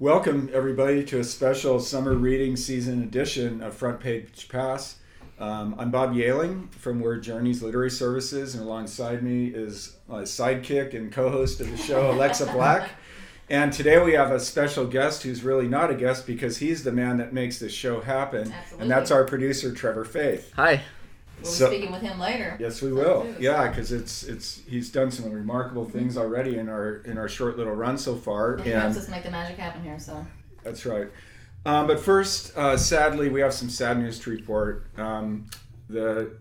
Welcome, everybody, to a special summer reading season edition of Front Page Pass. Um, I'm Bob Yehling from Word Journeys Literary Services, and alongside me is my sidekick and co host of the show, Alexa Black. And today we have a special guest who's really not a guest because he's the man that makes this show happen. Absolutely. And that's our producer, Trevor Faith. Hi. We'll So- be speaking with him later. Yes, we will. too. Yeah, because it's it's he's done some remarkable things already in our in our short little run so far, And he and helps us make the magic happen here. So That's right. Um, but first, uh, sadly, we have some sad news to report. Um, the,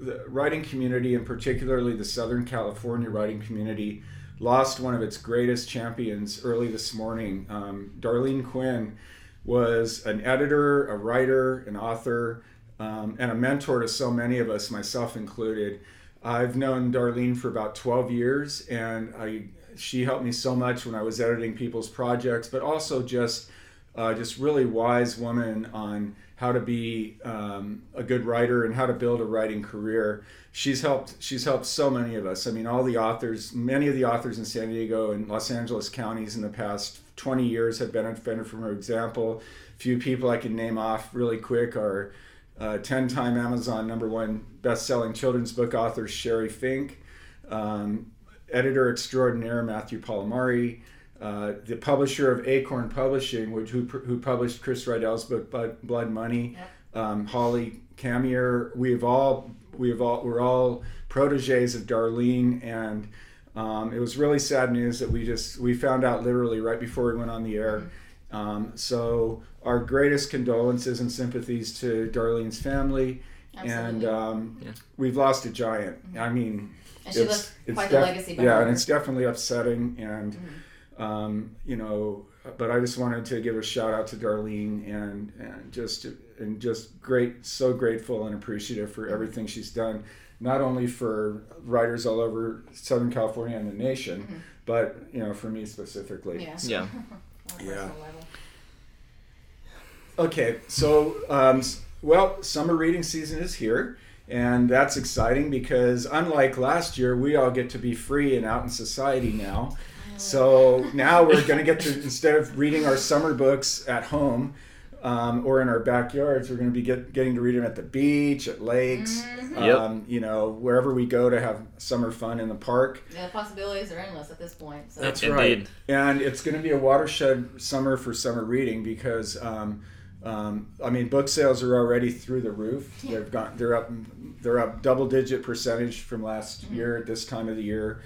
the writing community, and particularly the Southern California writing community, lost one of its greatest champions early this morning. Um, Darlene Quinn was an editor, a writer, an author, um, and a mentor to so many of us, myself included. I've known Darlene for about 12 years, and I, she helped me so much when I was editing people's projects, but also just uh, just really wise woman on how to be um, a good writer and how to build a writing career. She's helped. She's helped so many of us. I mean, all the authors, many of the authors in San Diego and Los Angeles counties in the past 20 years have benefited from her example. few people I can name off really quick are uh, 10-time Amazon number one best-selling children's book author Sherry Fink, um, editor extraordinaire Matthew Palomari, uh, the publisher of Acorn Publishing, which who, who published Chris Riedel's book Blood, Blood Money, um, Holly Kammier. We've all we've all we're all proteges of Darlene, and um, it was really sad news that we just we found out literally right before we went on the air. Um, so our greatest condolences and sympathies to Darlene's family, and um, Yeah. we've lost a giant. I mean, and she left quite the def- legacy yeah, behind. and it's definitely upsetting. And Mm-hmm. um, you know, but I just wanted to give a shout out to Darlene and and just and just great, so grateful and appreciative for Mm-hmm. everything she's done, not only for writers all over Southern California and the nation, but you know, for me specifically. Mm-hmm. yeah. Yeah. Yeah. Personal level. Okay, so um, well, summer reading season is here, and that's exciting because unlike last year, we all get to be free and out in society now. So now we're going to get to instead of reading our summer books at home um, or in our backyards, we're going to be get, getting to read them at the beach, at lakes, Yep. um, you know, wherever we go to have summer fun in the park. Yeah, the possibilities are endless at this point. So That's Indeed. right. And it's going to be a watershed summer for summer reading because, um, um, I mean, book sales are already through the roof. They've gone, they're up, they're up double digit percentage from last year at this time of the year.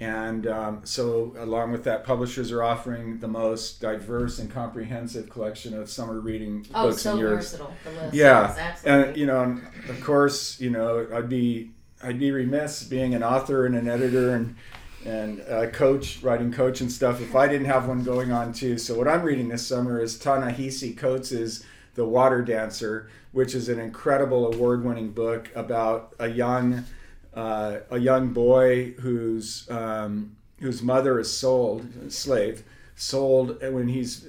And um, so, along with that, publishers are offering the most diverse and comprehensive collection of summer reading oh, books so in years. versatile. The list. Yeah, and you know, and of course, you know, I'd be I'd be remiss being an author and an editor and and a coach, writing coach and stuff, if I didn't have one going on too. So what I'm reading this summer is Ta-Nehisi Coates' The Water Dancer, which is an incredible award-winning book about a young uh, a young boy whose um, whose mother is sold, slave, sold when he's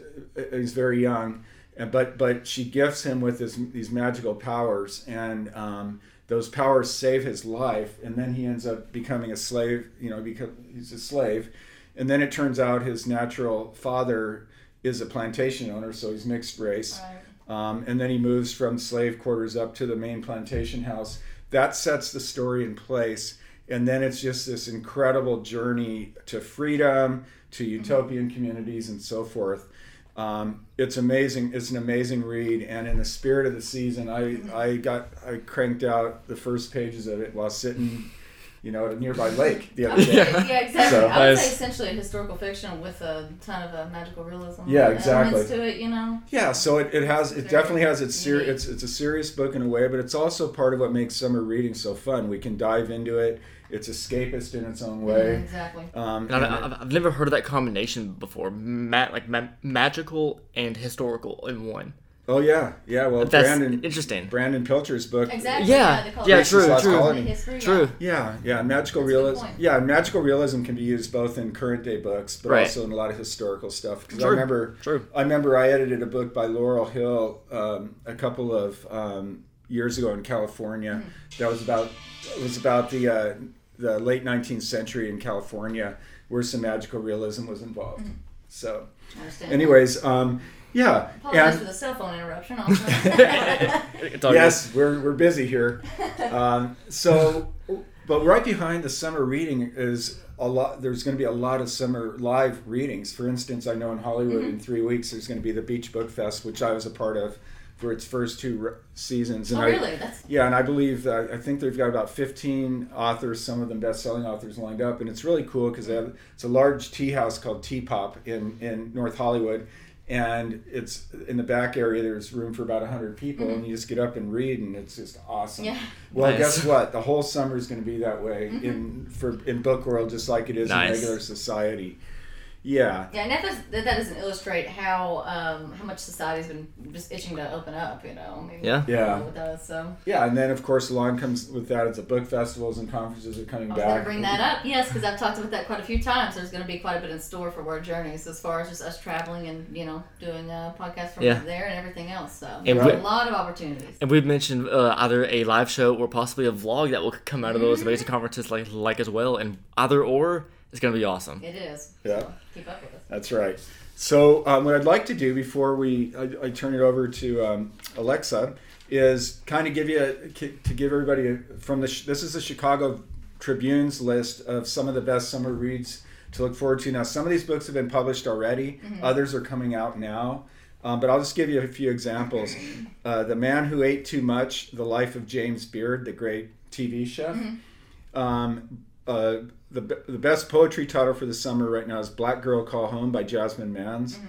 he's very young, but but she gifts him with these magical powers, and um, those powers save his life, and then he ends up becoming a slave. You know, because he's a slave, and then it turns out his natural father is a plantation owner, so he's mixed race. Right. Um, and then he moves from slave quarters up to the main plantation house. That sets the story in place. And then it's just this incredible journey to freedom, to utopian communities, and so forth. Um, it's amazing. It's an amazing read. And in the spirit of the season, I, I got I cranked out the first pages of it while sitting, you know, at a nearby lake the other day. say, yeah, exactly. So- I would say essentially a historical fiction with a ton of uh, magical realism. Yeah, elements exactly. to it, you know. Yeah, so it, it has it definitely has its ser- it's it's a serious book in a way, but it's also part of what makes summer reading so fun. We can dive into it. It's escapist in its own Yeah, way. exactly. Um, And I've, and it- I've, I've never heard of that combination before. Ma- like ma- magical and historical in one. oh yeah, yeah. Well, That's Brandon interesting. Brandon Pilcher's book. Exactly. Yeah, they call yeah, it true, history, true. colony History, True. Yeah, yeah. Magical That's a good realism. Yeah, magical realism can be used both in current day books, but Right. also in a lot of historical stuff. Because I remember, True. I remember I edited a book by Laurel Hill um, a couple of um, years ago in California. That was about it was about the uh, the late 19th century in California, where some magical realism was involved. So, Anyways, um, yeah, Apologize and for the cell phone interruption. Also. It's all yes, we're, we're busy here. Um, so, but right behind the summer reading is a lot. There's going to be a lot of summer live readings. For instance, I know in Hollywood in three weeks there's going to be the Beach Book Fest, which I was a part of for its first two re- seasons. oh, I, really? That's Yeah, and I believe uh, I think they've got about 15 authors, some of them best-selling authors, lined up, and it's really cool because it's a large tea house called Tea Pop in in North Hollywood, and it's in the back area. There's room for about 100 people, and you just get up and read, and it's just awesome. yeah. Well, Nice. guess what? The whole summer is going to be that way in for in book world, just like it is Nice. in regular society. Yeah. Yeah, and that, does, that that doesn't illustrate how um, how much society's been just itching to open up. You know, I mean, Yeah. Yeah. It does. So Yeah, and then of course along comes with that. It's a book festivals and conferences are coming I was back. going to bring that up. Yes, because I've talked about that quite a few times. There's going to be quite a bit in store for Word Journeys as far as just us traveling and you know doing a podcast from Yeah. there and everything else. So And there's we- a lot of opportunities. And we've mentioned uh, either a live show or possibly a vlog that will come out of those Mm-hmm. amazing conferences, like like as well. And either or is going to be awesome. It is. Yeah. So keep up with us. That's right. So um, what I'd like to do before we I, I turn it over to um, Alexa is kind of give you a, to give everybody a, from the this is the Chicago Tribune's list of some of the best summer reads to look forward to. Now some of these books have been published already. Others are coming out now. Um, but I'll just give you a few examples. Uh, the Man Who Ate Too Much: The Life of James Beard, the great TV chef. Um, uh, the, the best poetry title for the summer right now is Black Girl Call Home by Jasmine Mans.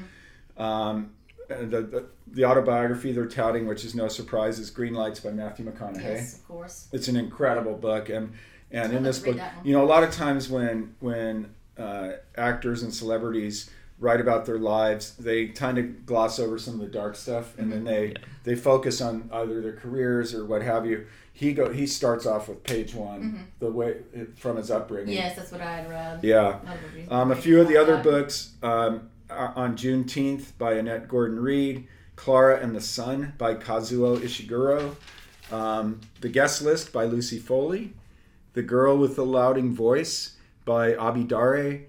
Um, the, the, the autobiography they're touting, which is no surprise, is Green Lights by Matthew McConaughey. Yes, of course. It's an incredible book, and and in this book, you know, a lot of times when when uh, actors and celebrities write about their lives, they kind of gloss over some of the dark stuff, and then they they focus on either their careers or what have you. He go he starts off with page one, the way from his upbringing. Yes, that's what I had read. Yeah. That would be Um, a few of the other Uh, books um, are on Juneteenth by Annette Gordon Reed, Clara and the Sun by Kazuo Ishiguro, um, The Guest List by Lucy Foley, The Girl with the Louding Voice by Abi Dare,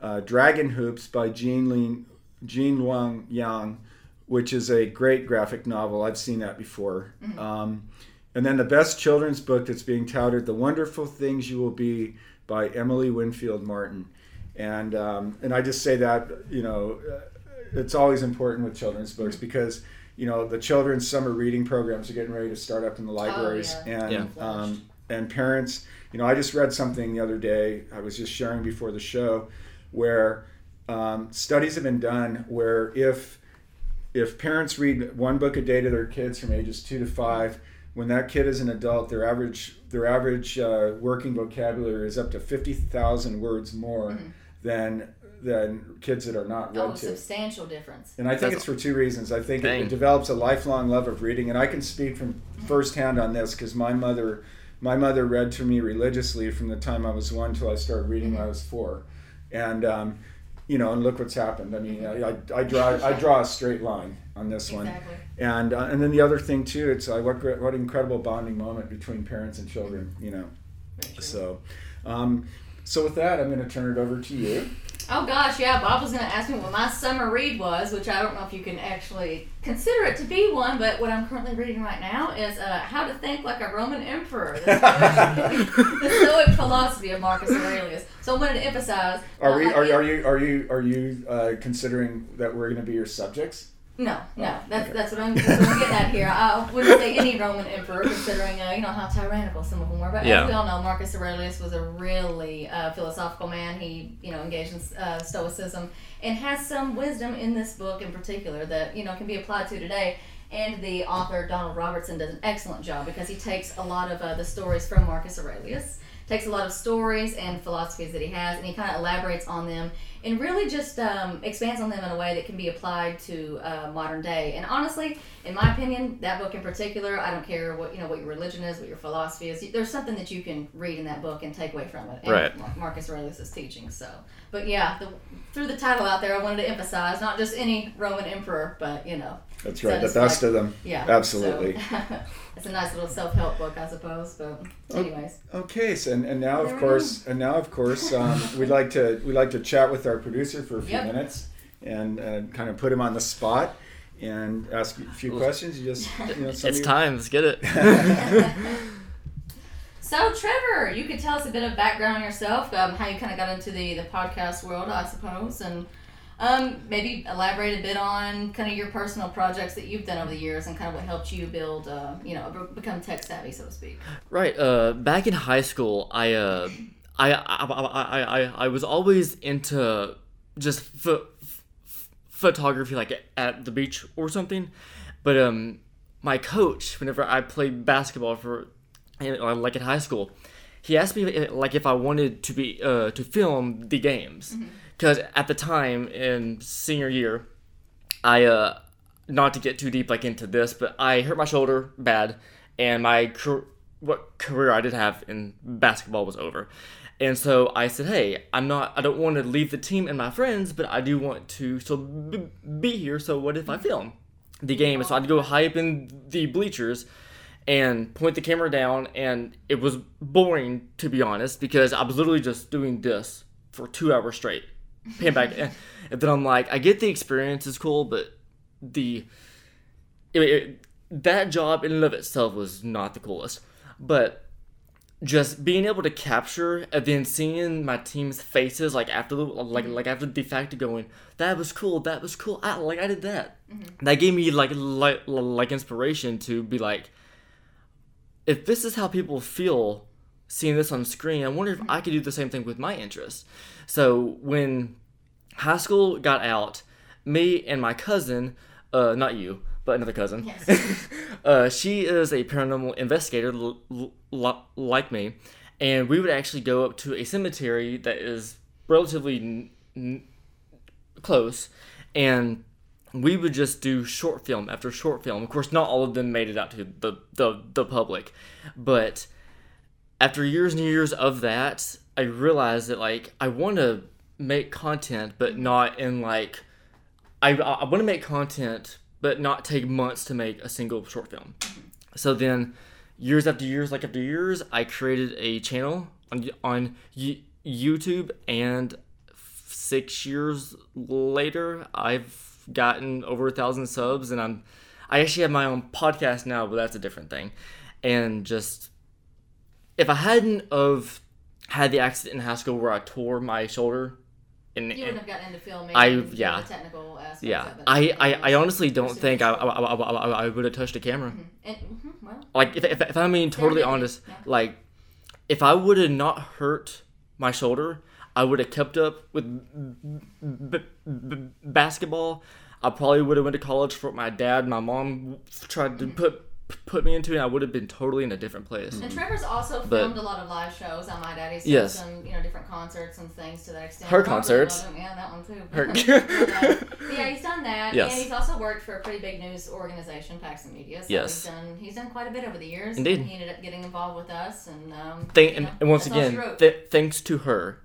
uh, Dragon Hoops by Jean, Lin, Gene Luen Yang, which is a great graphic novel. I've seen that before. Um, and then the best children's book that's being touted, The Wonderful Things You Will Be by Emily Winfield Martin. And, um, and I just say that, you know, uh, it's always important with children's books because, you know, the children's summer reading programs are getting ready to start up in the libraries. yeah. And, Yeah. um, and parents, you know, I just read something the other day, I was just sharing before the show, where um, studies have been done where if if parents read one book a day to their kids from ages two to five, when that kid is an adult, their average their average uh, working vocabulary is up to fifty thousand words more than than kids that are not read Oh, to. substantial difference. And I think That's- it's for two reasons. I think it, it develops a lifelong love of reading, and I can speak from firsthand on this because my mother, my mother read to me religiously from the time I was one till I started reading when I was four, and um, you know, and look what's happened. I mean, I, I, draw I draw a straight line on this one, and uh, and then the other thing too, it's like what what incredible bonding moment between parents and children, you know. So, um, so with that, I'm going to turn it over to you. Oh gosh, yeah. Bob was going to ask me what my summer read was, which I don't know if you can actually consider it to be one. But what I'm currently reading right now is uh, "How to Think Like a Roman Emperor: The Stoic, the Stoic Philosophy of Marcus Aurelius." So I wanted to emphasize. Are uh, we? I Are, are you? Are you? Are you uh, considering that we're going to be your subjects? No, no. Oh, That's okay. that's what I'm, that's what I'm getting at here. I wouldn't say any Roman emperor, considering uh, you know how tyrannical some of them were. But Yeah. as we all know, Marcus Aurelius was a really uh, philosophical man. He you know engaged in uh, Stoicism and has some wisdom in this book in particular that you know can be applied to today. And the author Donald Robertson does an excellent job because he takes a lot of uh, the stories from Marcus Aurelius, takes a lot of stories and philosophies that he has, and he kind of elaborates on them and really just um, expands on them in a way that can be applied to uh, modern day. And honestly, in my opinion, that book in particular, I don't care what you know what your religion is, what your philosophy is. There's something that you can read in that book and take away from it. And Right. Mar- Marcus Aurelius' is teaching. So, but yeah, the, through the title out there, I wanted to emphasize not just any Roman emperor, but you know, That's right. The best of them. yeah, Absolutely. So, it's a nice little self-help book, I suppose. But anyways, Okay, so and, and now There of we course and now of course um, we'd like to we'd like to chat with our producer for a few Yep. minutes, and uh, kind of put him on the spot and ask a few questions. You just, you know, It's your- time. Let's get it. So, Trevor, you could tell us a bit of background on yourself, um, how you kind of got into the, the podcast world, I suppose, and um, maybe elaborate a bit on kind of your personal projects that you've done over the years and kind of what helped you build, uh, you know, become tech savvy, so to speak. Right. Uh, back in high school, I uh, I I, I, I, I was always into just pho- ph- photography, like at the beach or something. But um, my coach, whenever I played basketball for, like in high school, he asked me like if I wanted to be uh to film the games, because at the time in senior year, I uh not to get too deep like into this, but I hurt my shoulder bad, and my what career I did have in basketball was over, and so I said, hey, I'm not, I don't want to leave the team and my friends, but I do want to still b- be here. So what if I film the game? So I'd go high up in the bleachers and point the camera down, and it was boring to be honest because I was literally just doing this for two hours straight, pan back, and then I'm like, I get the experience is cool, but the it, it- that job in and of itself was not the coolest, but just being able to capture and then seeing my team's faces like after the like like after the fact of going that was cool that was cool I, like I did that. Mm-hmm. That gave me like like like inspiration to be like if this is how people feel seeing this on screen I wonder if I could do the same thing with my interests so when high school got out me and my cousin uh not you but another cousin Yes. uh, she is a paranormal investigator l- l- l- like me, and we would actually go up to a cemetery that is relatively n- n- close, and we would just do short film after short film. Of course, not all of them made it out to the the, the public, but after years and years of that, I realized that like I want to make content, but not in like I I want to make content, but not take months to make a single short film. So then, years after years, like after years, I created a channel on on YouTube, and six years later, I've gotten over a thousand subs, and I'm I actually have my own podcast now, but that's a different thing. And just if I hadn't of had the accident in high school where I tore my shoulder, and You wouldn't have gotten into filming. I- yeah. The technical aspects yeah, of it. I, I, I honestly don't think I, I. I, I, I would have touched a camera. And, mhm, well, Like, if, if, if I'm being totally honest, like, if I would have not hurt my shoulder, I would have kept up with basketball. I probably would have went to college for my dad, my mom tried to put put me into, it, I would have been totally in a different place. And Trevor's also But- filmed a lot of live shows on My Daddy's Yes. and you know different concerts and things to that extent. Her concerts. love. Yeah, that one too. Her- But, yeah, he's done that, Yes. and he's also worked for a pretty big news organization, Paxton Media. So Yes. he's done he's done quite a bit over the years. Indeed. And he ended up getting involved with us, and um, Thank, you and, know, and once that's all she again, th- thanks to her,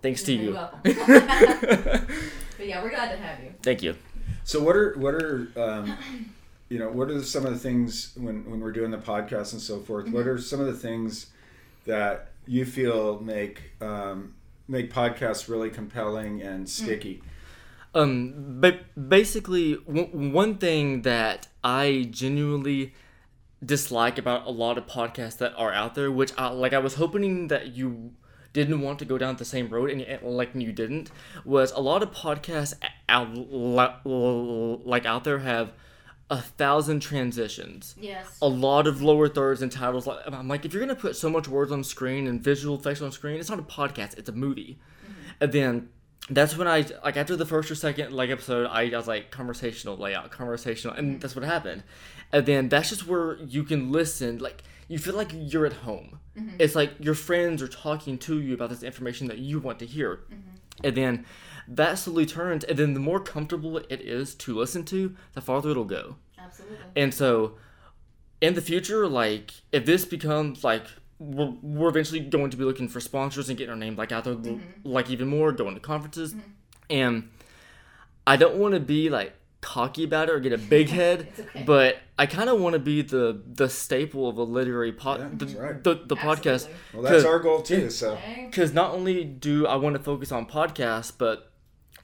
thanks to You're welcome. but yeah, we're glad to have you. Thank you. So what are what are um, you know what are some of the things when when we're doing the podcast and so forth? What are some of the things that you feel make um, make podcasts really compelling and sticky? Um, but basically, w- one thing that I genuinely dislike about a lot of podcasts that are out there, which I, like I was hoping that you didn't want to go down the same road, and, and like you didn't, was a lot of podcasts out like out there have a thousand transitions Yes. a lot of lower thirds and titles. I'm like, if you're gonna put so much words on screen and visual effects on screen, it's not a podcast; it's a movie. Mm-hmm. And then that's when I like after the first or second like episode, I, I was like conversational layout, conversational, and mm-hmm. that's what happened. And then that's just where you can listen. Like you feel like you're at home. Mm-hmm. It's like your friends are talking to you about this information that you want to hear. And then that slowly turns, and then the more comfortable it is to listen to, the farther it'll go. Absolutely. And so, in the future, like if this becomes like we're, we're eventually going to be looking for sponsors and getting our name like out there, mm-hmm. like even more, going to conferences, mm-hmm. and I don't want to be like cocky about it or get a big head, It's okay. but I kind of want to be the the staple of a literary pod, Yeah, the, right. the, the podcast. Well, that's our goal too. So Because not only do I want to focus on podcasts, but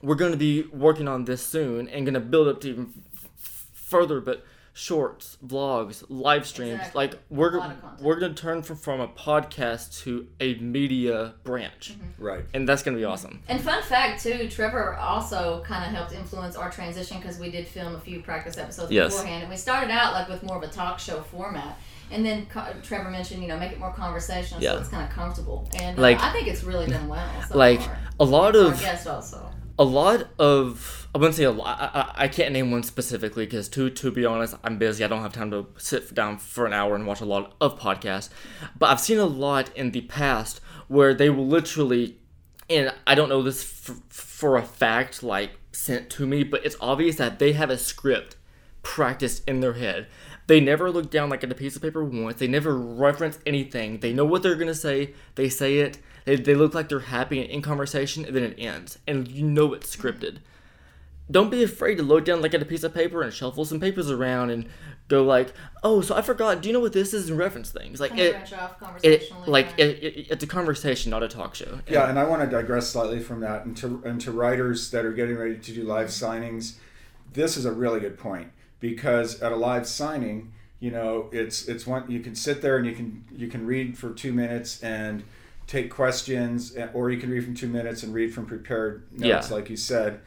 we're going to be working on this soon and going to build up to even f- f- further. But shorts, vlogs, live streams, Exactly. like we're lot of content. we're going to turn from, from a podcast to a media branch, Mm-hmm. Right. and that's going to be awesome. And fun fact too, Trevor also kind of helped influence our transition because we did film a few practice episodes Yes. beforehand, and we started out like with more of a talk show format. And then co- Trevor mentioned, you know, make it more conversational, Yeah. so it's kind of comfortable. And uh, Like- I think it's really done well. So Like far. a lot of Our of guest also. A lot of I wouldn't say a lot. I, I, can't name one specifically because to to be honest, I'm busy. I don't have time to sit down for an hour and watch a lot of podcasts. But I've seen a lot in the past where they will literally, and I don't know this f- for a fact, like sent to me, but it's obvious that they have a script practiced in their head. They never look down like at a piece of paper once. They never reference anything. They know what they're gonna say. They say it. They, they look like they're happy and in conversation, and then it ends, and you know it's scripted. Don't be afraid to look down like at a piece of paper and shuffle some papers around and go like, "Oh, so I forgot. Do you know what this is?" and reference things like it. It like it, it, it's a conversation, not a talk show. Yeah, and I want to digress slightly from that and to, and to writers that are getting ready to do live signings. This is a really good point because at a live signing, you know, it's it's one you can sit there and you can you can read for two minutes and take questions, eh, or you can read from two minutes and read from prepared notes, Yeah. like you said.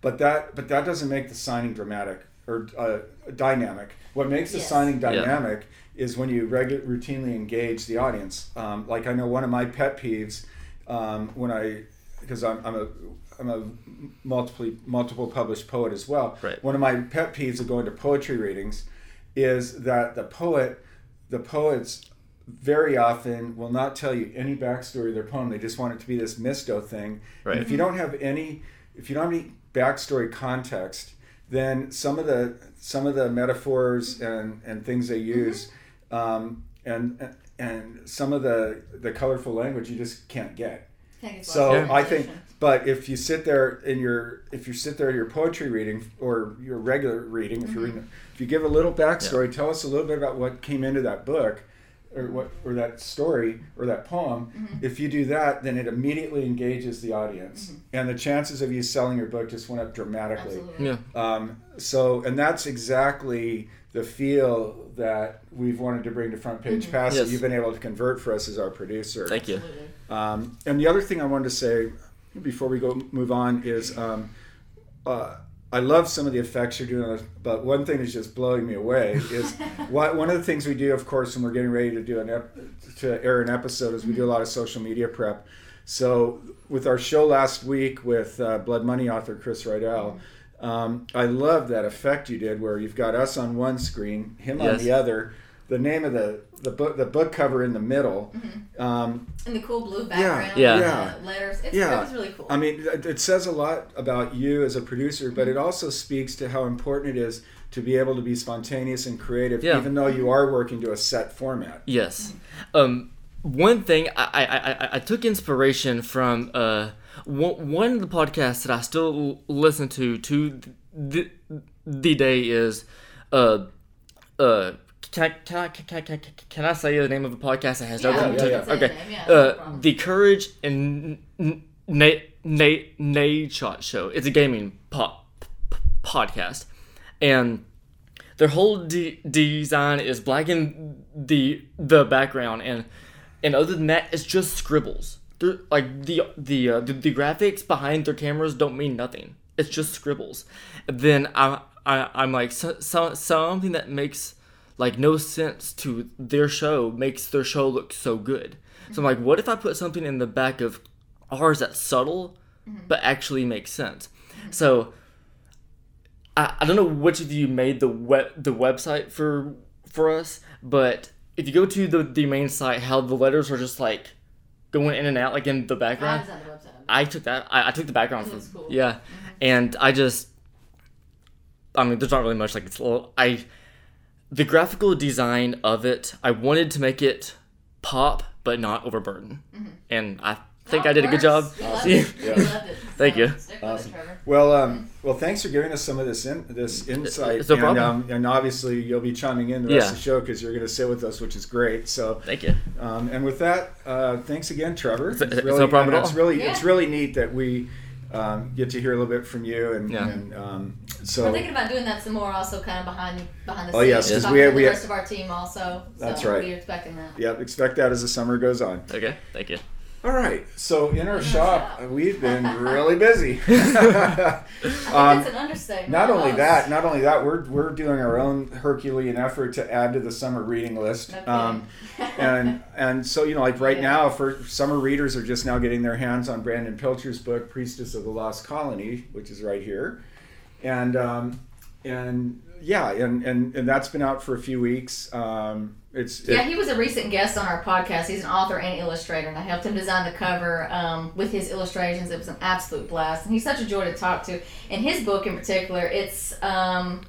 But that but that doesn't make the signing dramatic or uh, dynamic. What makes the Yes. signing Yeah. dynamic is when you regu- routinely engage the audience. Um, like I know one of my pet peeves um, when I because I'm, I'm a I'm a multiple multiple published poet as well. Right. One of my pet peeves of going to poetry readings is that the poet the poets very often will not tell you any backstory of their poem. They just want it to be this misto thing. Right. And if you don't have any if you don't have any backstory context, then some of the some of the metaphors and, and things they use um, and and some of the the colorful language you just can't get. Can't So lost in I think, but if you sit there in your, if you sit there in your poetry reading or your regular reading, if you're reading, if you give a little backstory, tell us a little bit about what came into that book, or what, or that story, or that poem. If you do that, then it immediately engages the audience, and the chances of you selling your book just went up dramatically. Absolutely. Yeah. Um, so, and that's exactly the feel that we've wanted to bring to Front Page Pass. That Yes. you've been able to convert for us as our producer. Thank you. Um, and the other thing I wanted to say before we go move on is um, uh, I love some of the effects you're doing, but one thing that's just blowing me away is what, one of the things we do, of course, when we're getting ready to do an ep- to air an episode, is we do a lot of social media prep. So with our show last week with uh, Blood Money author Chris Riedel, um, I love that effect you did where you've got us on one screen, him on the other, the name of the the book the book cover in the middle. Um, And the cool blue background. Yeah. and Yeah. the letters. It's, Yeah. It was really cool. I mean, it it says a lot about you as a producer, but it also speaks to how important it is to be able to be spontaneous and creative, Yeah. even though you are working to a set format. Yes. Um, one thing I, I, I, I took inspiration from uh, one, one of the podcasts that I still listen to to the, the day is uh, uh, can I, can, I, can, I, can, can I say the name of the podcast that has Yeah, nothing yeah, to yeah. Say Okay. yeah, no Uh, problem. the Courage and Nate Nate Nadeshot Show. It's a gaming po- p- podcast, and their whole de- design is black in the the background, and and other than that, it's just scribbles. They're, like the the, uh, the the graphics behind their cameras don't mean nothing. It's just scribbles. And then I, I I'm like so, so, something that makes like no sense to their show makes their show look so good. So I'm like, what if I put something in the back of ours that's subtle, but actually makes sense? So I, I don't know which of you made the web the website for for us, but if you go to the the main site, how the letters are just like going in and out like in the background. website. I took that. I, I took the background from cool. yeah, and I just. I mean, there's not really much like it's. a little- I, the graphical design of it, I wanted to make it pop but not overburden, and I think Oh, I did a good job. We loved See? it. We loved it. Thank So, you. Stick with it, Well, um, well, thanks for giving us some of this in, this insight, It's no and problem. um, and obviously you'll be chiming in the rest Yeah. of the show because you're going to sit with us, which is great. So, Thank you. um, and with that, uh, thanks again, Trevor. It's- it's really, no problem and at It's all. really it's really neat that we um, get to hear a little bit from you. And, Yeah. and um, We're thinking about doing that some more, also kind of behind behind the scenes. Oh, scenes. yes, 'cause talking we- to we- the rest of our team also. That's so right. We're expecting that. Yep, expect that as the summer goes on. Okay, thank you. All right. So in our shop, we've been really busy. Um, that's an understatement. Not only that, not only that, we're we're doing our own Herculean effort to add to the summer reading list. No Um, and and so you know, like right Yeah. now, for summer readers are just now getting their hands on Brandon Pilcher's book, Priestess of the Lost Colony, which is right here, and um, and yeah, and, and and that's been out for a few weeks. Um, it's Yeah, it- he was a recent guest on our podcast. He's an author and illustrator, and I helped him design the cover um, with his illustrations. It was an absolute blast, and he's such a joy to talk to. In his book, in particular, it's um,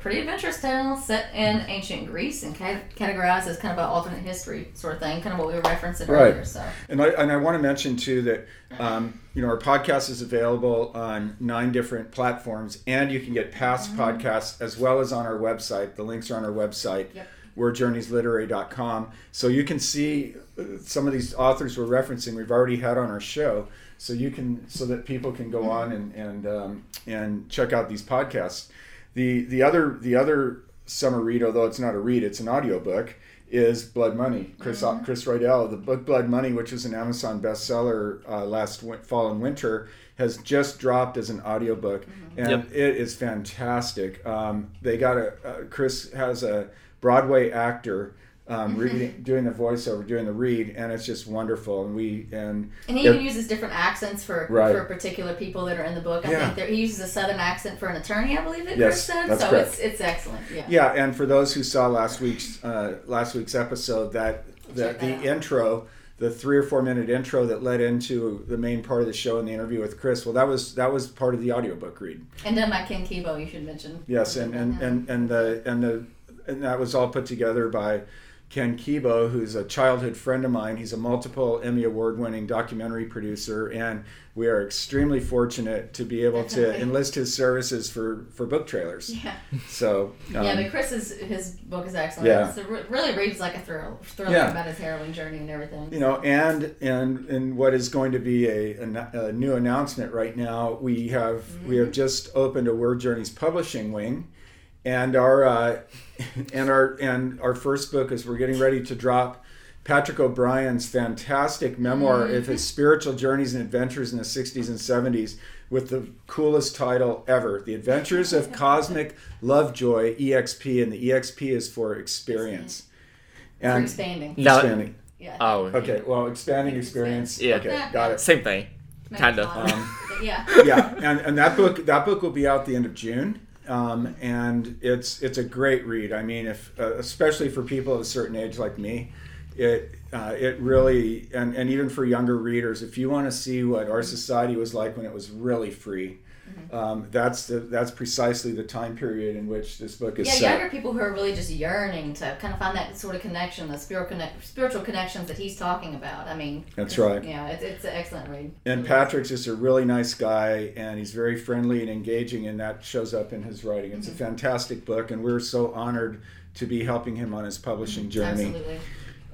pretty adventurous tale set in ancient Greece and ca- categorized as kind of an alternate history sort of thing, kind of what we were referencing Right. earlier. So And I, and I want to mention too that um, you know our podcast is available on nine different platforms, and you can get past podcasts as well as on our website. The links are on our website, Yep. wordjourneysliterary.com. So you can see uh, some of these authors we're referencing. We've already had on our show, so you can so that people can go on and and um, and check out these podcasts. The the other the other summer read, although it's not a read, it's an audiobook, is Blood Money. Chris Chris Riedel, the book Blood Money, which was an Amazon bestseller uh, last win- fall and winter, has just dropped as an audiobook, and Yep. it is fantastic. Um, they got a uh, Chris has a Broadway actor. Um, reading, doing the voiceover, doing the read, and it's just wonderful. And we and And he even uses different accents for Right. for particular people that are in the book. I Yeah. think he uses a southern accent for an attorney, I believe that Yes, Chris said. that's so correct. it's it's excellent. Yeah. Yeah, and for those who saw last week's uh, last week's episode, that that Check the out. intro, the three or four minute intro that led into the main part of the show and the interview with Chris, well, that was that was part of the audiobook read. And done by Ken Kibo, you should mention. Yes, and and, and, and the and the and that was all put together by Ken Kibo, who's a childhood friend of mine. He's a multiple Emmy award winning documentary producer, and we are extremely fortunate to be able to enlist his services for for book trailers. Yeah. So um, yeah, but Chris's his book is excellent. Yeah. It really reads like a thrill, thriller Yeah. about his heroine journey and everything. you know and and and what is going to be a, a, a new announcement right now we have we have just opened a word journeys publishing wing and our uh, and our and our first book is we're getting ready to drop Patrick O'Brien's fantastic memoir of his spiritual journeys and adventures in the 60s and 70s with the coolest title ever The Adventures of Cosmic Lovejoy EXP and the EXP is for experience For and expanding. Now- expanding Yeah. Oh, Okay, well, expanding experience. Yeah. Okay, got it. same thing. Kinda. of- Um, yeah. Yeah, and, and that book that book will be out the end of June, um, and it's it's a great read. I mean, if uh, especially for people of a certain age like me, it uh, it really and and even for younger readers, if you want to see what our society was like when it was really free, um, that's the that's precisely the time period in which this book is Yeah, set. younger people who are really just yearning to kind of find that sort of connection, the spiritual connect, spiritual connections that he's talking about. I mean, That's right. Yeah, it's, it's an excellent read. And Patrick's just a really nice guy, and he's very friendly and engaging, and that shows up in his writing. It's a fantastic book, and we're so honored to be helping him on his publishing journey. Absolutely.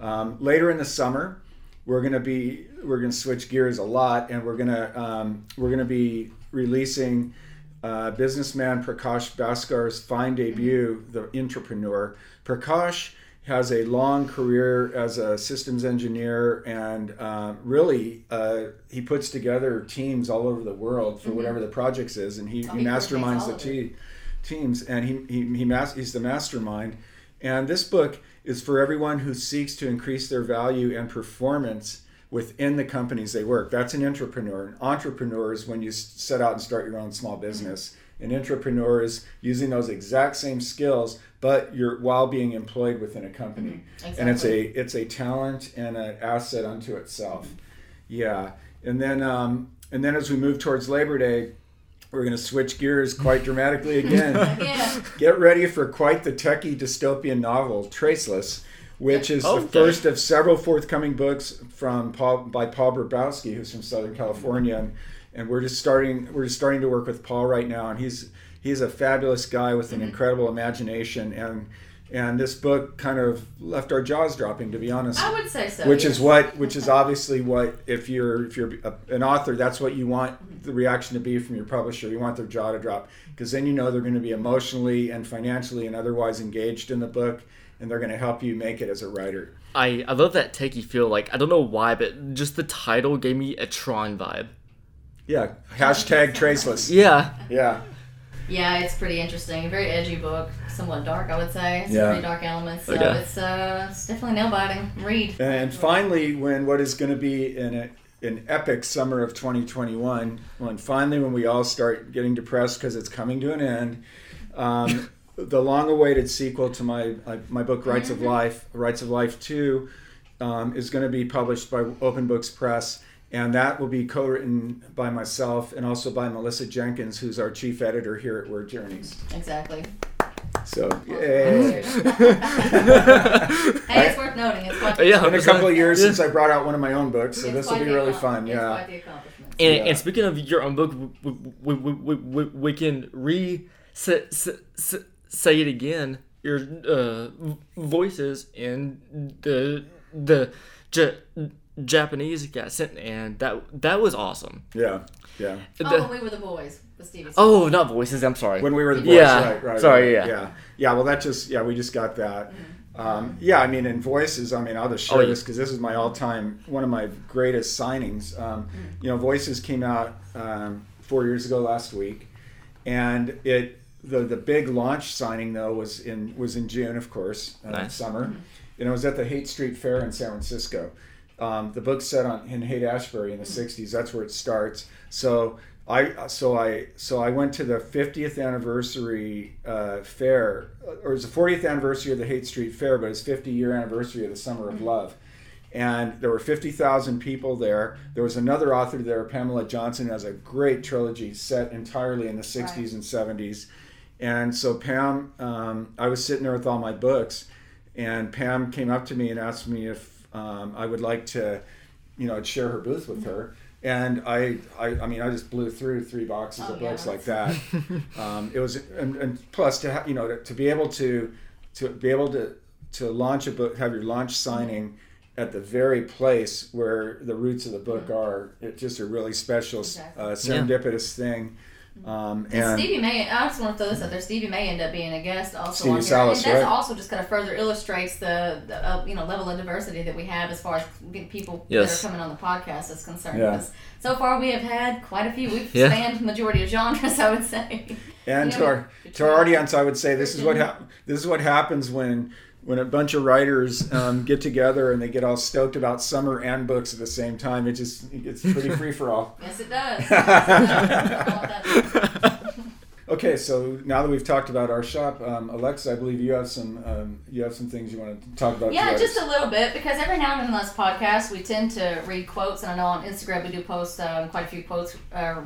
Um, later in the summer, we're gonna be we're gonna switch gears a lot, and we're gonna um, we're gonna be releasing uh, businessman Prakash Bhaskar's fine debut, The Entrepreneur. Prakash has a long career as a systems engineer, and uh, really uh, he puts together teams all over the world for whatever the projects is, and he, Oh, he masterminds the team teams and he, he, he mas- he's the mastermind. And this book is for everyone who seeks to increase their value and performance within the companies they work. That's an entrepreneur. An entrepreneur is when you set out and start your own small business. An entrepreneur is using those exact same skills but you're while being employed within a company. Exactly. and it's a it's a talent and an asset unto itself. Yeah. And then um, and then as we move towards labor day we're going to switch gears quite dramatically again. Yeah. Get ready for quite the techie dystopian novel, Traceless, which is the first of several forthcoming books from Paul by Paul Burbowski, who's from Southern California, and, and we're just starting we're just starting to work with Paul right now, and he's he's a fabulous guy with an mm-hmm. incredible imagination. And and this book kind of left our jaws dropping, to be honest. I would say so. which yes. is what which is obviously what if you're if you're a, an author that's what you want mm-hmm. the reaction to be from your publisher. You want their jaw to drop. Because then you know they're going to be emotionally and financially and otherwise engaged in the book and they're going to help you make it as a writer I, I love that take you feel like I don't know why, but just the title gave me a Tron vibe. yeah hashtag traceless Yeah. yeah Yeah, it's pretty interesting. Very edgy book, somewhat dark, I would say. Some Yeah. pretty dark elements. So Okay. it's uh, it's definitely nail biting. Read. and finally when what is going to be in an an epic summer of 2021 when finally when we all start getting depressed because it's coming to an end um, the long-awaited sequel to my uh, my book writes of life writes of life 2 um, is going to be published by open books press and that will be co-written by myself and also by melissa jenkins who's our chief editor here at word journeys Exactly. so Hey, it's worth noting. It's quite. Yeah. been a couple of years Yeah. since i brought out one of my own books so it's this will be really accom- fun it's yeah quite the accomplishment. And, Yeah. and speaking of your own book, we, we, we, we, we, we can re say, say, say it again. Your uh, voices in the the J- Japanese accent, and that that was awesome. yeah yeah Oh, The- when we were the boys with Stevie. oh, not voices. I'm sorry. when we were the boys Yeah. right right Sorry, right. yeah. yeah yeah well that just yeah we just got that um, yeah i mean in voices i mean i'll just share Oh, yeah. this because this is my all-time one of my greatest signings um, you know voices came out um, four years ago last week and it the the big launch signing though was in was in june of course uh, Nice. summer and it was at the haight street fair in san francisco um, the book's set on in Haight Ashbury in the '60s. That's where it starts. So I so I so I went to the 50th anniversary uh, fair, or it was the 40th anniversary of the Haight Street Fair, but it's 50 year anniversary of the Summer of Love. And there were 50,000 people there. There was another author there, Pamela Johnson, who has a great trilogy set entirely in the 60s Right. and 70s. And so Pam, um, I was sitting there with all my books, and Pam came up to me and asked me if um, I would like to, you know, share her booth with her. And I, I, I mean, I just blew through three boxes Oh, of yeah, books like that. um, it was, and, and plus to have, you know, to, to be able to, to be able to, to launch a book, have your launch signing at the very place where the roots of the book are, it's just a really special, Exactly. uh, serendipitous thing. Um, And and Stevie May, I just want to throw this out there. Stevie May end up being a guest also Stevie on here, Salas, and that's right. also just kind of further illustrates the, the uh, you know level of diversity that we have as far as people Yes. that are coming on the podcast is concerned. Yeah. Because so far we have had quite a few. We've Yeah. spanned majority of genres, I would say. And You to our to our audience, I would say this is what hap- this is what happens when when a bunch of writers um, get together and they get all stoked about summer and books at the same time. It just it's pretty free for all. Yes, it does. Yes, it does. Okay, so now that we've talked about our shop, um, Alexa, I believe you have some um, you have some things you want to talk about. Yeah, just a little bit because every now and then on this podcast we tend to read quotes, and I know on Instagram we do post um, quite a few quotes uh,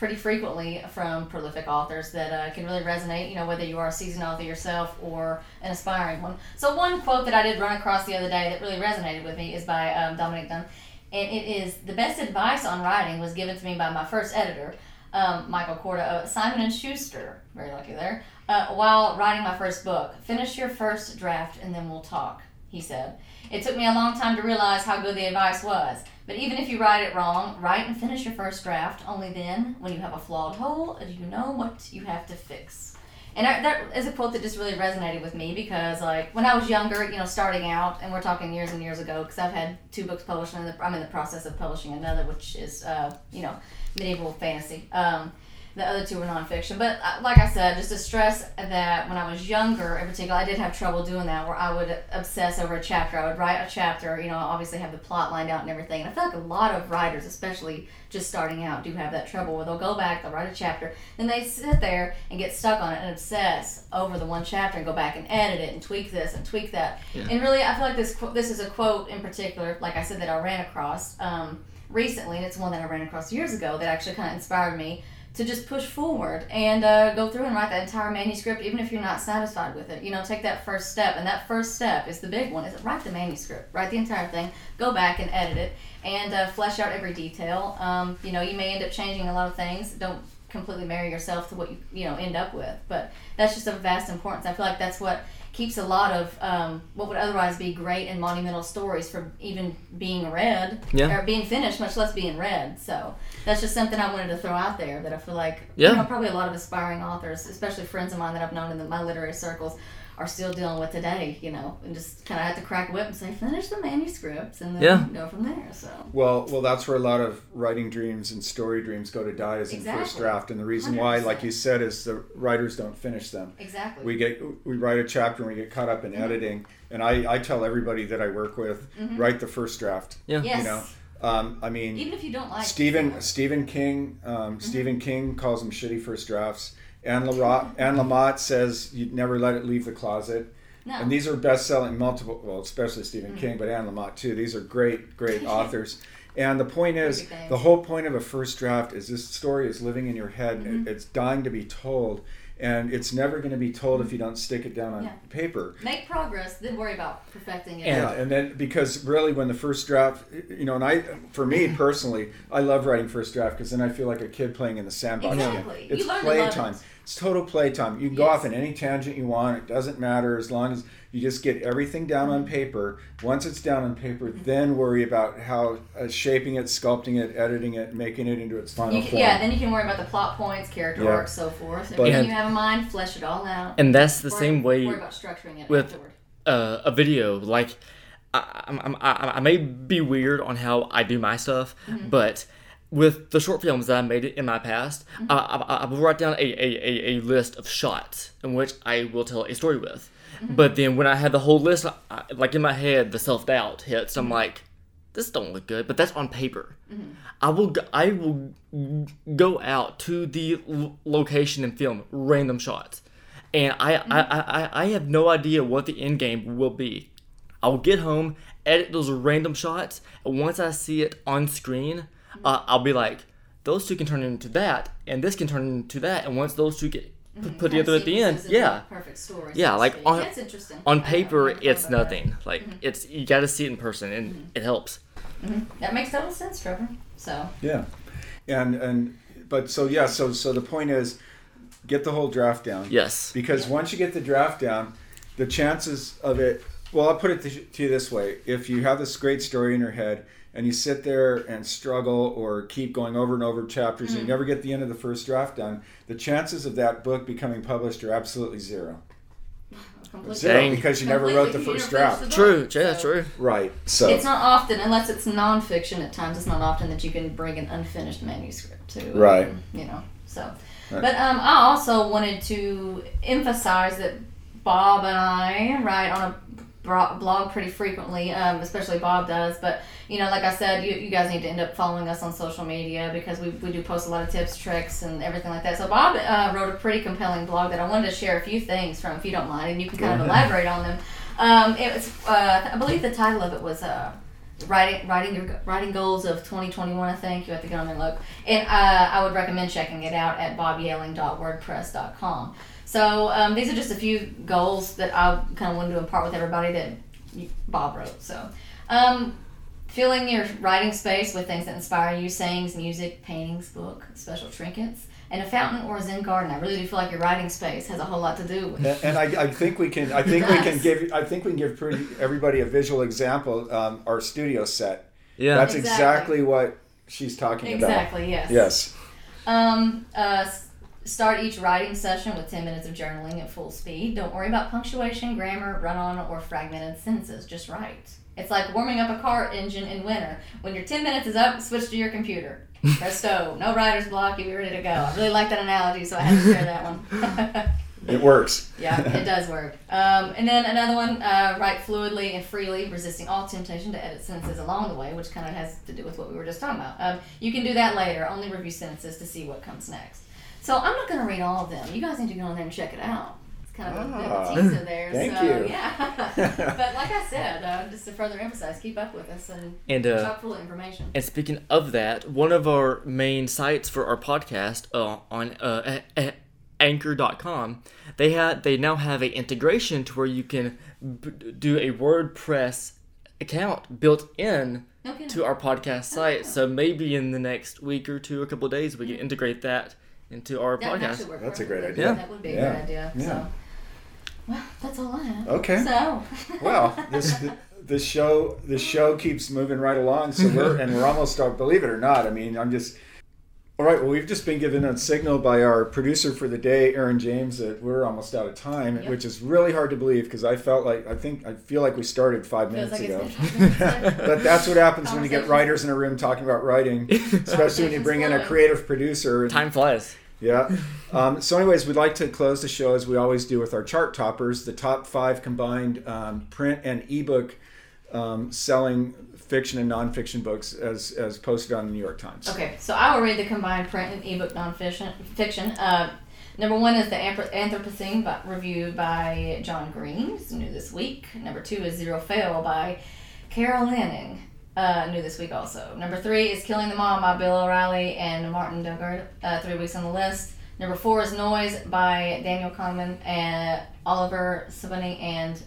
pretty frequently from prolific authors that uh, can really resonate. You know, whether you are a seasoned author yourself or an aspiring one. So one quote that I did run across the other day that really resonated with me is by um, Dominick Dunne, and it is the best advice on writing was given to me by my first editor. Um, Michael Korda of Simon and Schuster, very lucky there. Uh, while writing my first book, finish your first draft and then we'll talk. He said, "It took me a long time to realize how good the advice was. But even if you write it wrong, write and finish your first draft. Only then, when you have a flawed hole, do you know what you have to fix." And I, that is a quote that just really resonated with me because, like, when I was younger, you know, starting out, and we're talking years and years ago, because I've had two books published, and I'm in the process of publishing another, which is, uh, you know, medieval fantasy. Um, the other two were nonfiction. But uh, like I said, just to stress that when I was younger, in particular, I did have trouble doing that, where I would obsess over a chapter. I would write a chapter, you know, obviously have the plot lined out and everything. And I feel like a lot of writers, especially just starting out, do have that trouble where they'll go back, they'll write a chapter, then they sit there and get stuck on it and obsess over the one chapter and go back and edit it and tweak this and tweak that. Yeah. And really, I feel like this this is a quote in particular, like I said, that I ran across um, recently, and it's one that I ran across years ago that actually kind of inspired me to just push forward and uh, go through and write that entire manuscript, even if you're not satisfied with it. You know, take that first step, and that first step is the big one: is write the manuscript, write the entire thing, go back and edit it, and uh, flesh out every detail. Um, you know, you may end up changing a lot of things. Don't completely marry yourself to what you you know end up with, but that's just of vast importance. I feel like that's what keeps a lot of um, what would otherwise be great and monumental stories from even being read Yeah. or being finished, much less being read. So that's just something I wanted to throw out there that I feel like Yeah. you know probably a lot of aspiring authors, especially friends of mine that I've known in the, my literary circles. Are still dealing with today, you know, and just kind of have to crack a whip and say, finish the manuscripts, and then Yeah. go from there. So Well, well, that's where a lot of writing dreams and story dreams go to die is in first draft, and the reason why, like you said, is the writers don't finish them. exactly, We get we write a chapter and we get caught up in editing, and I, I tell everybody that I work with write the first draft. Yeah. yes, You know, um, I mean, even if you don't like Stephen. Stephen King um, Stephen King calls them shitty first drafts. Anne Lamott, Anne Lamott says you'd never let it leave the closet. no, And these are best-selling multiple, well, especially Stephen King, but Anne Lamott too. These are great, great authors. And the point is, the whole point of a first draft is this story is living in your head. and It's dying to be told, and it's never going to be told if you don't stick it down on Yeah. paper. make progress, then worry about perfecting it. And- Yeah, and then because really, when the first draft, you know, and I, for me personally, I love writing first draft because then I feel like a kid playing in the sandbox. Exactly. You It's learn to love playtime. it. It's total playtime. You can go off in any tangent you want. It doesn't matter as long as you just get everything down on Mm-hmm. paper. Once it's down on paper, then worry about how uh, shaping it, sculpting it, editing it, making it into its final You form. yeah, then you can worry about the plot points, character Yeah. arcs, so forth. But- Everything And- you have in mind, flesh it all out. And that's the Worry- same way Worry about structuring it with- uh, a video. Like, I, I'm, I, I may be weird on how I do my stuff, Mm-hmm. but with the short films that I made in my past, Mm-hmm. I, I, I will write down a, a, a, a list of shots in which I will tell a story with. Mm-hmm. But then when I had the whole list, I, like in my head, the self doubt hits. Mm-hmm. I'm like, this don't look good, but that's on paper. I will go, I will go out to the l- location and film random shots, and I, I, I, I have no idea what the end game will be. I'll get home, edit those random shots, and once I see it on screen, uh, I'll be like, those two can turn into that, and this can turn into that, and once those two get p- put mm-hmm. Kind together at the end, yeah, Perfect story. Yeah, like speak. on- That's interesting. on paper it's about that. nothing. Like mm-hmm. it's you got to see it in person, and mm-hmm. it helps. That makes total sense, Trevor. So Yeah, and and but so yeah, so so the point is, get the whole draft down. Yes. Because once you get the draft down, the chances of it. Well, I'll put it to, to you this way: if you have this great story in your head and you sit there and struggle or keep going over and over chapters and you never get the end of the first draft done, the chances of that book becoming published are absolutely zero. Zero Dang. because you never wrote the first draft. finished the True. Yeah. so- True. Right. So It's not often, unless it's nonfiction. At times, it's not often that you can bring an unfinished manuscript to. um, Right. You know. So, Right. but um, I also wanted to emphasize that Bob and I write on a bro- blog pretty frequently. Um, especially Bob does. But you know, like I said, you, you guys need to end up following us on social media because we, we do post a lot of tips, tricks, and everything like that. So Bob uh, wrote a pretty compelling blog that I wanted to share a few things from, if you don't mind, and you can kind of elaborate on them. Um, it was, uh, I believe the title of it was uh, writing writing your writing goals of 2021. I think you have to get on and look. And uh, I would recommend checking it out at bobyehling.wordpress.com. So um, these are just a few goals that I kind of wanted to impart with everybody that Bob wrote. So. Um, Filling your writing space with things that inspire you, sayings, music, paintings, book, special trinkets, and a fountain or a Zen garden. I really do feel like your writing space has a whole lot to do with And, and I, I think we can. I think we can give. I think we can give pretty, everybody a visual example. Um, our studio set. Yeah. That's Exactly. exactly what she's talking about. Exactly, yes. Yes. Um, uh, s- start each writing session with 10 minutes of journaling at full speed. Don't worry about punctuation, grammar, run on, or fragmented sentences. Just write. It's like warming up a car engine in winter. When your 10 minutes is up, switch to your computer. Presto. No writer's block. You'll be ready to go. I really like that analogy, so I had to share that one. It works. yeah, it does work. Um, and then another one, uh, write fluidly and freely, resisting all temptation to edit sentences along the way, which kind of has to do with what we were just talking about. Um, you can do that later. Only review sentences to see what comes next. So I'm not going to read all of them. You guys need to go in there and check it out. It's kind of a bit of Ah, a teaser there. thank so, you. Yeah. but like I said, uh, just to further emphasize, keep up with us and And uh, chock full of information. And speaking of that, one of our main sites for our podcast uh, on uh, a- a- anchor.com, they had they now have a integration to where you can b- do a WordPress account built in No to our podcast site. So maybe in the next week or two, a couple of days, we can integrate that into our that podcast. actually work That's a great idea. That would be a Yeah. good idea. Yeah. So. Well, that's all I have. Okay. So. Well, this the show the show keeps moving right along. So we're and we're almost believe it or not. I mean, I'm just. All right. Well, we've just been given a signal by our producer for the day, Aaron James, that we're almost out of time, Yep. which is really hard to believe because I felt like I think I feel like we started five minutes like ago. it's been five minutes ago. but that's what happens when you get writers in a room talking about writing, especially when you bring in a creative producer. Time flies. Yeah. Um, so, anyways, we'd like to close the show as we always do with our chart toppers, the top five combined um, print and ebook um, selling fiction and nonfiction books as, as posted on the New York Times. Okay, so I will read the combined print and ebook nonfiction. Fiction. Uh, number one is the Anthropocene, by, reviewed by John Green, it's new this week. Number two is Zero Fail by Carol Leonnig, uh, new this week also. Number three is Killing the Mob by Bill O'Reilly and Martin Dugard, uh, three weeks on the list. Number four is Noise by Daniel Kahneman and Oliver Sibony and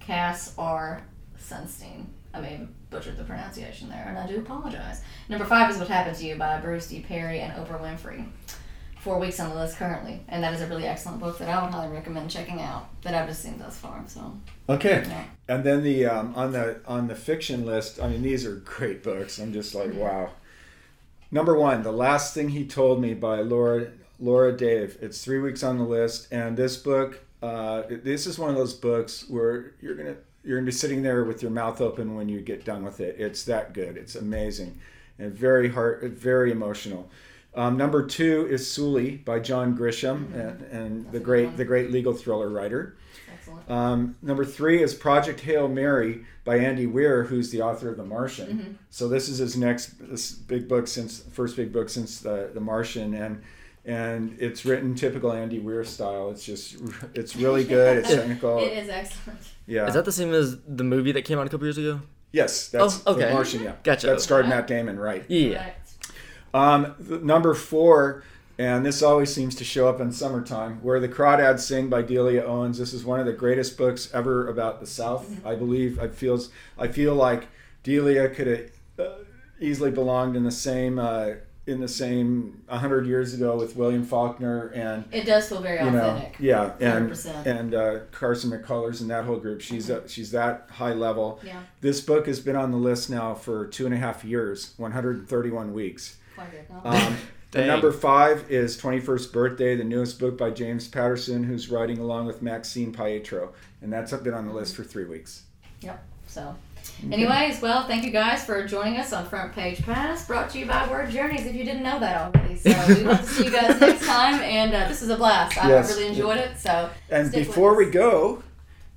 Cass R. Sunstein. I may have butchered the pronunciation there, and I do apologize. Number five is What Happened to You by Bruce D. Perry and Oprah Winfrey. Four weeks on the list currently, and that is a really excellent book that I would highly recommend checking out. That I've just seen thus far. So Okay. yeah, And then the um, on the on the fiction list, I mean, these are great books. I'm just Mm-hmm. like, wow. Number one, The Last Thing He Told Me by Laura Laura Dave. It's three weeks on the list, and this book, uh, this is one of those books where you're gonna you're gonna be sitting there with your mouth open when you get done with it. It's that good. It's amazing, and very hard, very emotional. Um, number two is Sooley by John Grisham, and, and the Mm-hmm. a good great the great legal thriller writer. Um, number three is Project Hail Mary by Andy Weir, who's the author of The Martian. Mm-hmm. So this is his next this big book since first big book since the The Martian, and and it's written typical Andy Weir style. It's just it's really good. It's technical. It is excellent. Yeah. Is that the same as the movie that came out a couple years ago? yes, that's Oh, okay. The Martian. Yeah. Gotcha. That starred Matt Damon, right? Yeah. Right. Um, number four, and this always seems to show up in summertime, where the Crawdads Sing by Delia Owens. This is one of the greatest books ever about the South. I believe. I feels. I feel like Delia could have uh, easily belonged in the same uh, in the same hundred years ago with William Faulkner and It does feel very you know, authentic. yeah, and 100%. and uh, Carson McCullers and that whole group. She's uh, she's that high level. Yeah, This book has been on the list now for two and a half years, 131 weeks. Quite Um, the number five is 21st Birthday, the newest book by James Patterson, who's writing along with Maxine Paetro. And that's been on the list for three weeks. Yep. So, anyways, well, thank you guys for joining us on Front Page Pass, brought to you by Word Journeys. If you didn't know that already, so we hope to see you guys next time. And uh, this is a blast. I Yes. really enjoyed it. So, And before we go,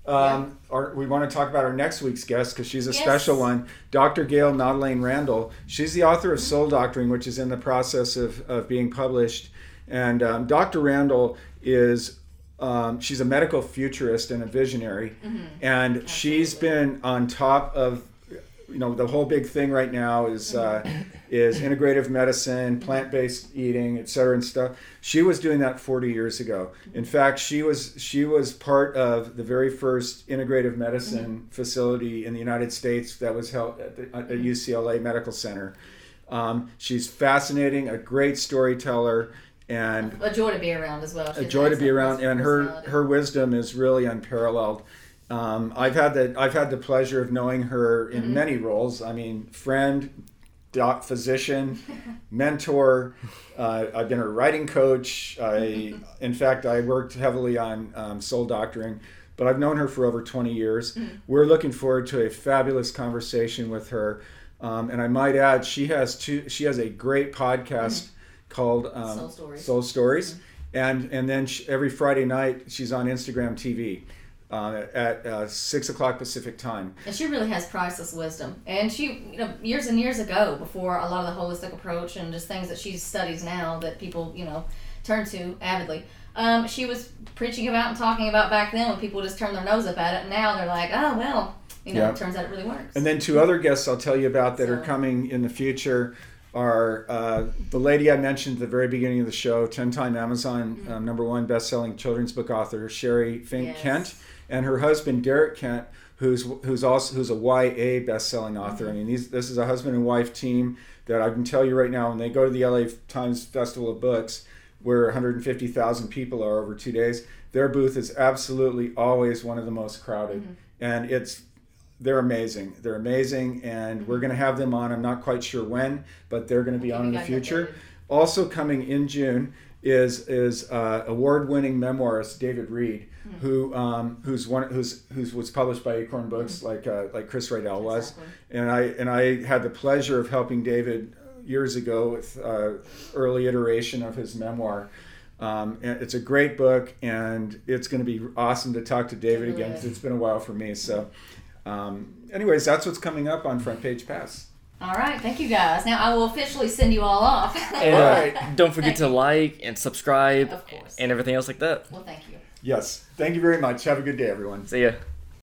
um, our, we want to talk about our next week's guest because she's a Yes. special one. Dr. Gayle Madeleine Randall. She's the author of Soul Doctoring, which is in the process of, of being published. And um, Dr. Randall is um, she's a medical futurist and a visionary, and she's been on top of you know the whole big thing right now is uh, is integrative medicine, plant based eating, et cetera, and stuff. She was doing that 40 years ago. In fact, she was she was part of the very first integrative medicine facility in the United States that was held at, the, at UCLA Medical Center. Um, she's fascinating, a great storyteller, and a joy to be around as well. She a joy to be around, and her her wisdom is really unparalleled. Um, I've had the I've had the pleasure of knowing her in Mm-hmm. many roles. I mean, friend, doc, physician, mentor. Uh, I've been her writing coach. I, in fact, I worked heavily on um, soul doctoring, but I've known her for over 20 years. Mm-hmm. We're looking forward to a fabulous conversation with her. Um, and I might add, she has two. She has a great podcast called um, Mm-hmm. Soul Stories. Mm-hmm. Soul Stories, and and then she, every Friday night she's on Instagram TV uh, at uh, six o'clock Pacific time. And she really has priceless wisdom. And she, you know, years and years ago, before a lot of the holistic approach and just things that she studies now that people, you know, turn to avidly, um, she was preaching about and talking about back then when people just turned their nose up at it. And now they're like, oh, well, you know, Yeah. it turns out it really works. And then two other guests I'll tell you about that are coming in the future are uh, the lady I mentioned at the very beginning of the show, 10 time Amazon um, number one best selling children's book author, Sherri Fink Yes. Kent, and her husband, Derek Kent, who's who's also who's a YA best selling author. I mean, these, this is a husband and wife team that I can tell you right now when they go to the LA Times Festival of Books, where 150,000 people are over two days, their booth is absolutely always one of the most crowded, Mm-hmm. and it's they're amazing. They're amazing, and we're going to have them on. I'm not quite sure when, but they're going to be on in the future. Also coming in June is is uh, award-winning memoirist David Reed, Hmm. who um, who's one who's who's was published by Acorn Books, like uh, like Chris Riedel was. Exactly. and I and I had the pleasure of helping David years ago with uh, early iteration of his memoir. Um, and it's a great book, and it's going to be awesome to talk to David really again. 'cause is. it's been a while for me. So, um, anyways, that's what's coming up on Front Page Pass. All right, thank you guys. Now I will officially send you all off. And Alright. don't forget to like and subscribe Of course. and everything else like that. well, thank you. Yes, thank you very much. Have a good day, everyone. See ya.